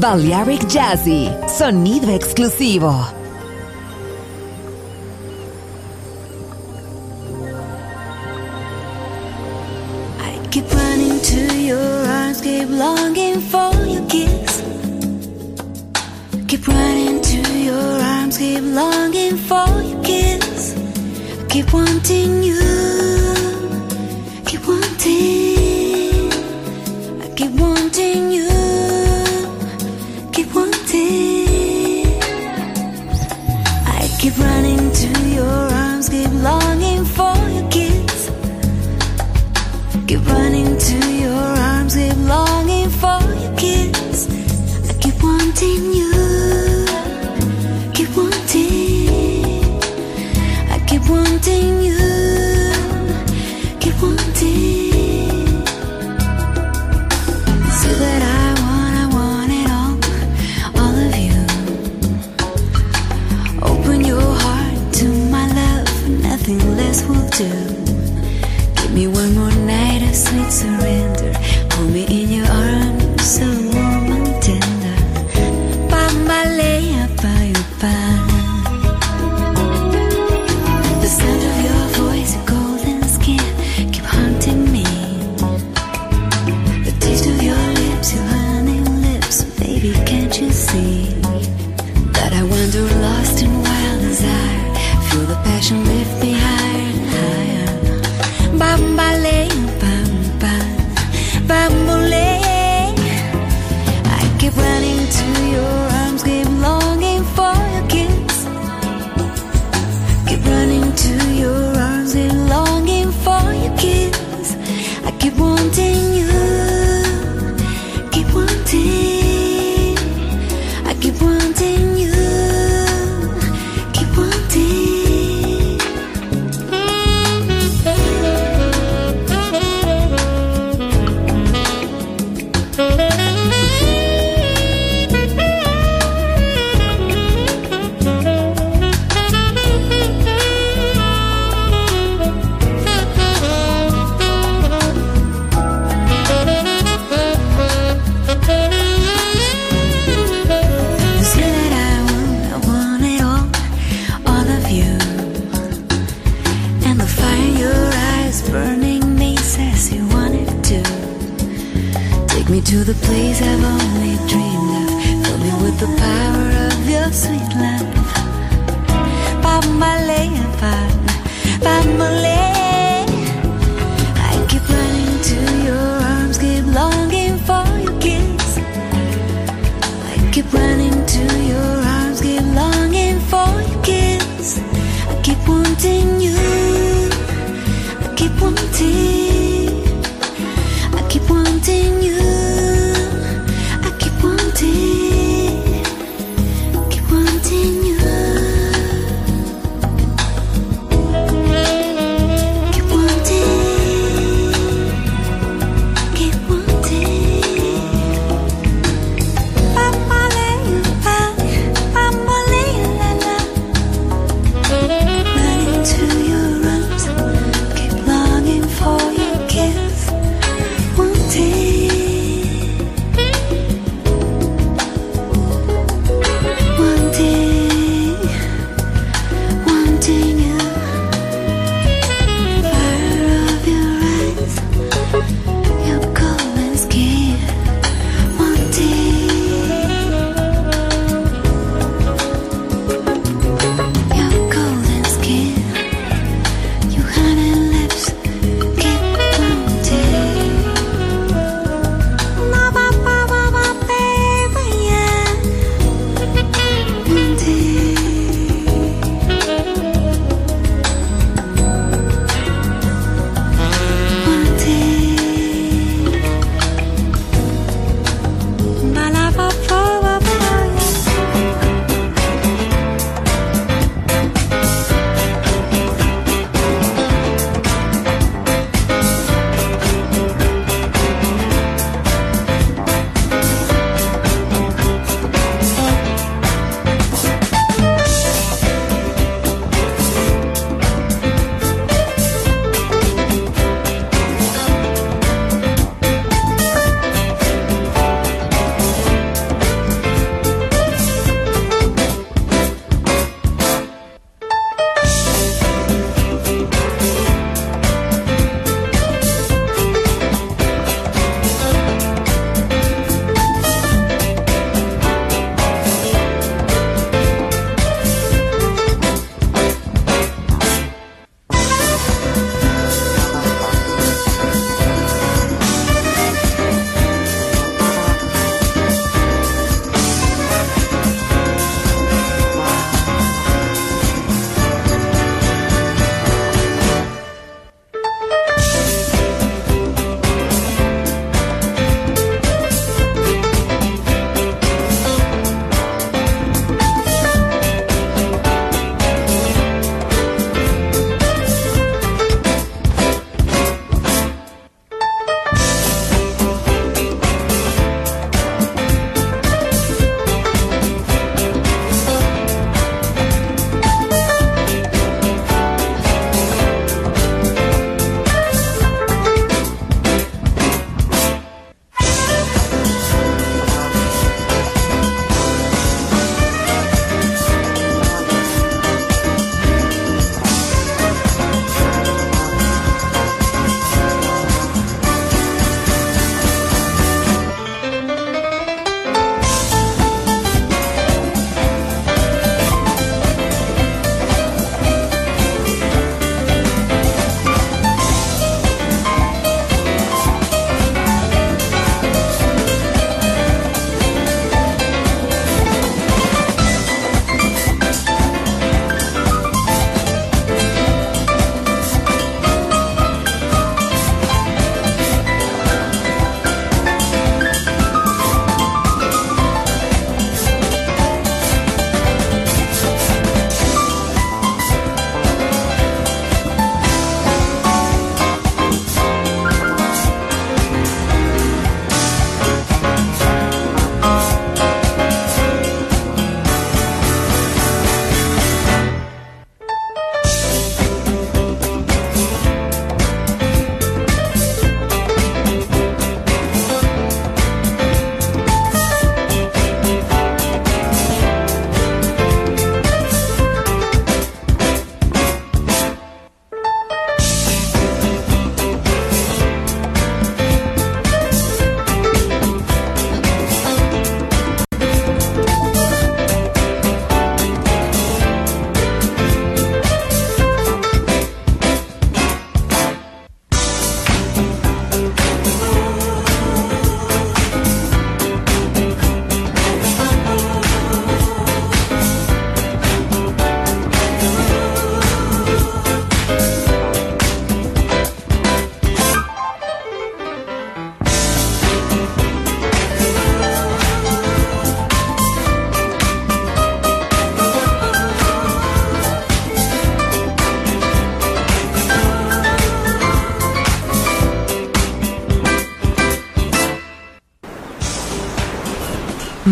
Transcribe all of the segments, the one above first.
Balearic Jazzy, sonido exclusivo. I keep running to your arms, keep longing for your kiss. Keep running to your arms, keep longing for your kiss. Keep wanting you. Give me one more night of sweet surrender. Pull me in.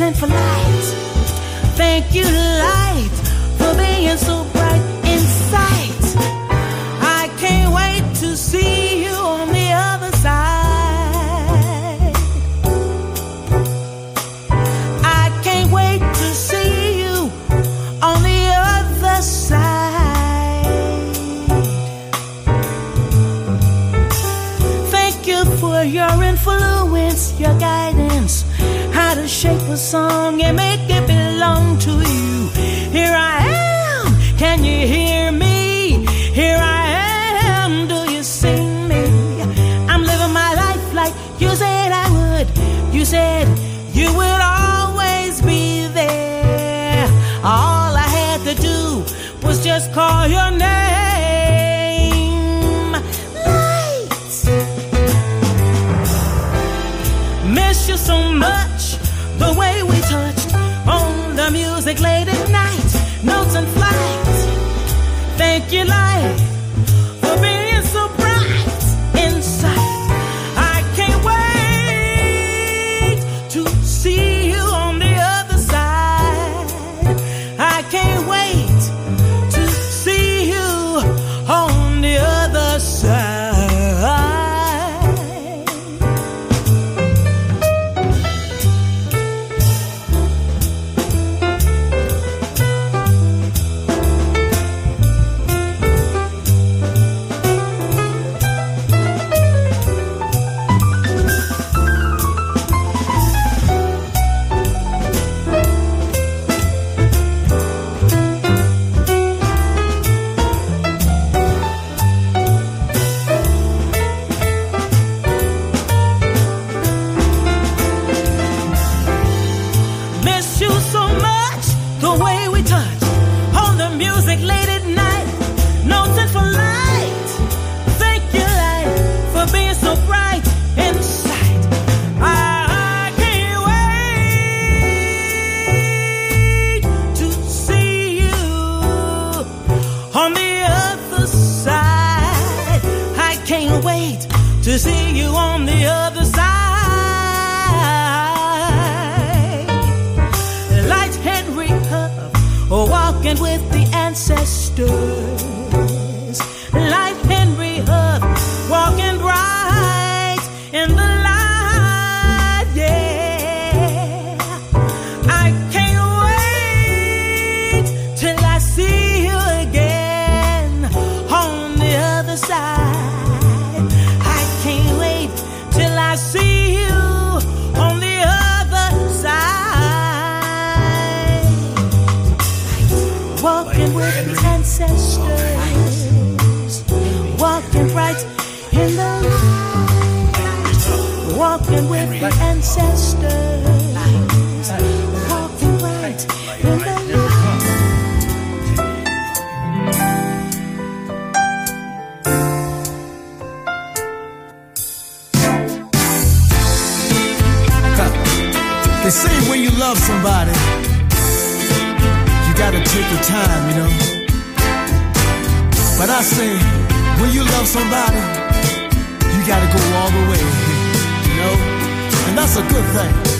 sent for light. Thank you, light, for being so song.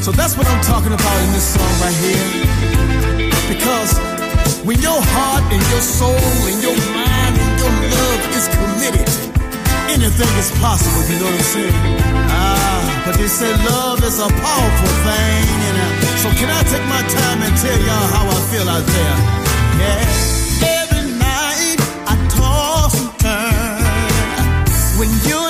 So that's what I'm talking about in this song right here. Because when your heart and your soul and your mind and your love is committed, anything is possible, you know what I'm saying? Ah, but they say love is a powerful thing. And, uh, so can I take my time and tell y'all how I feel out there? Yeah. Every night I toss and turn when you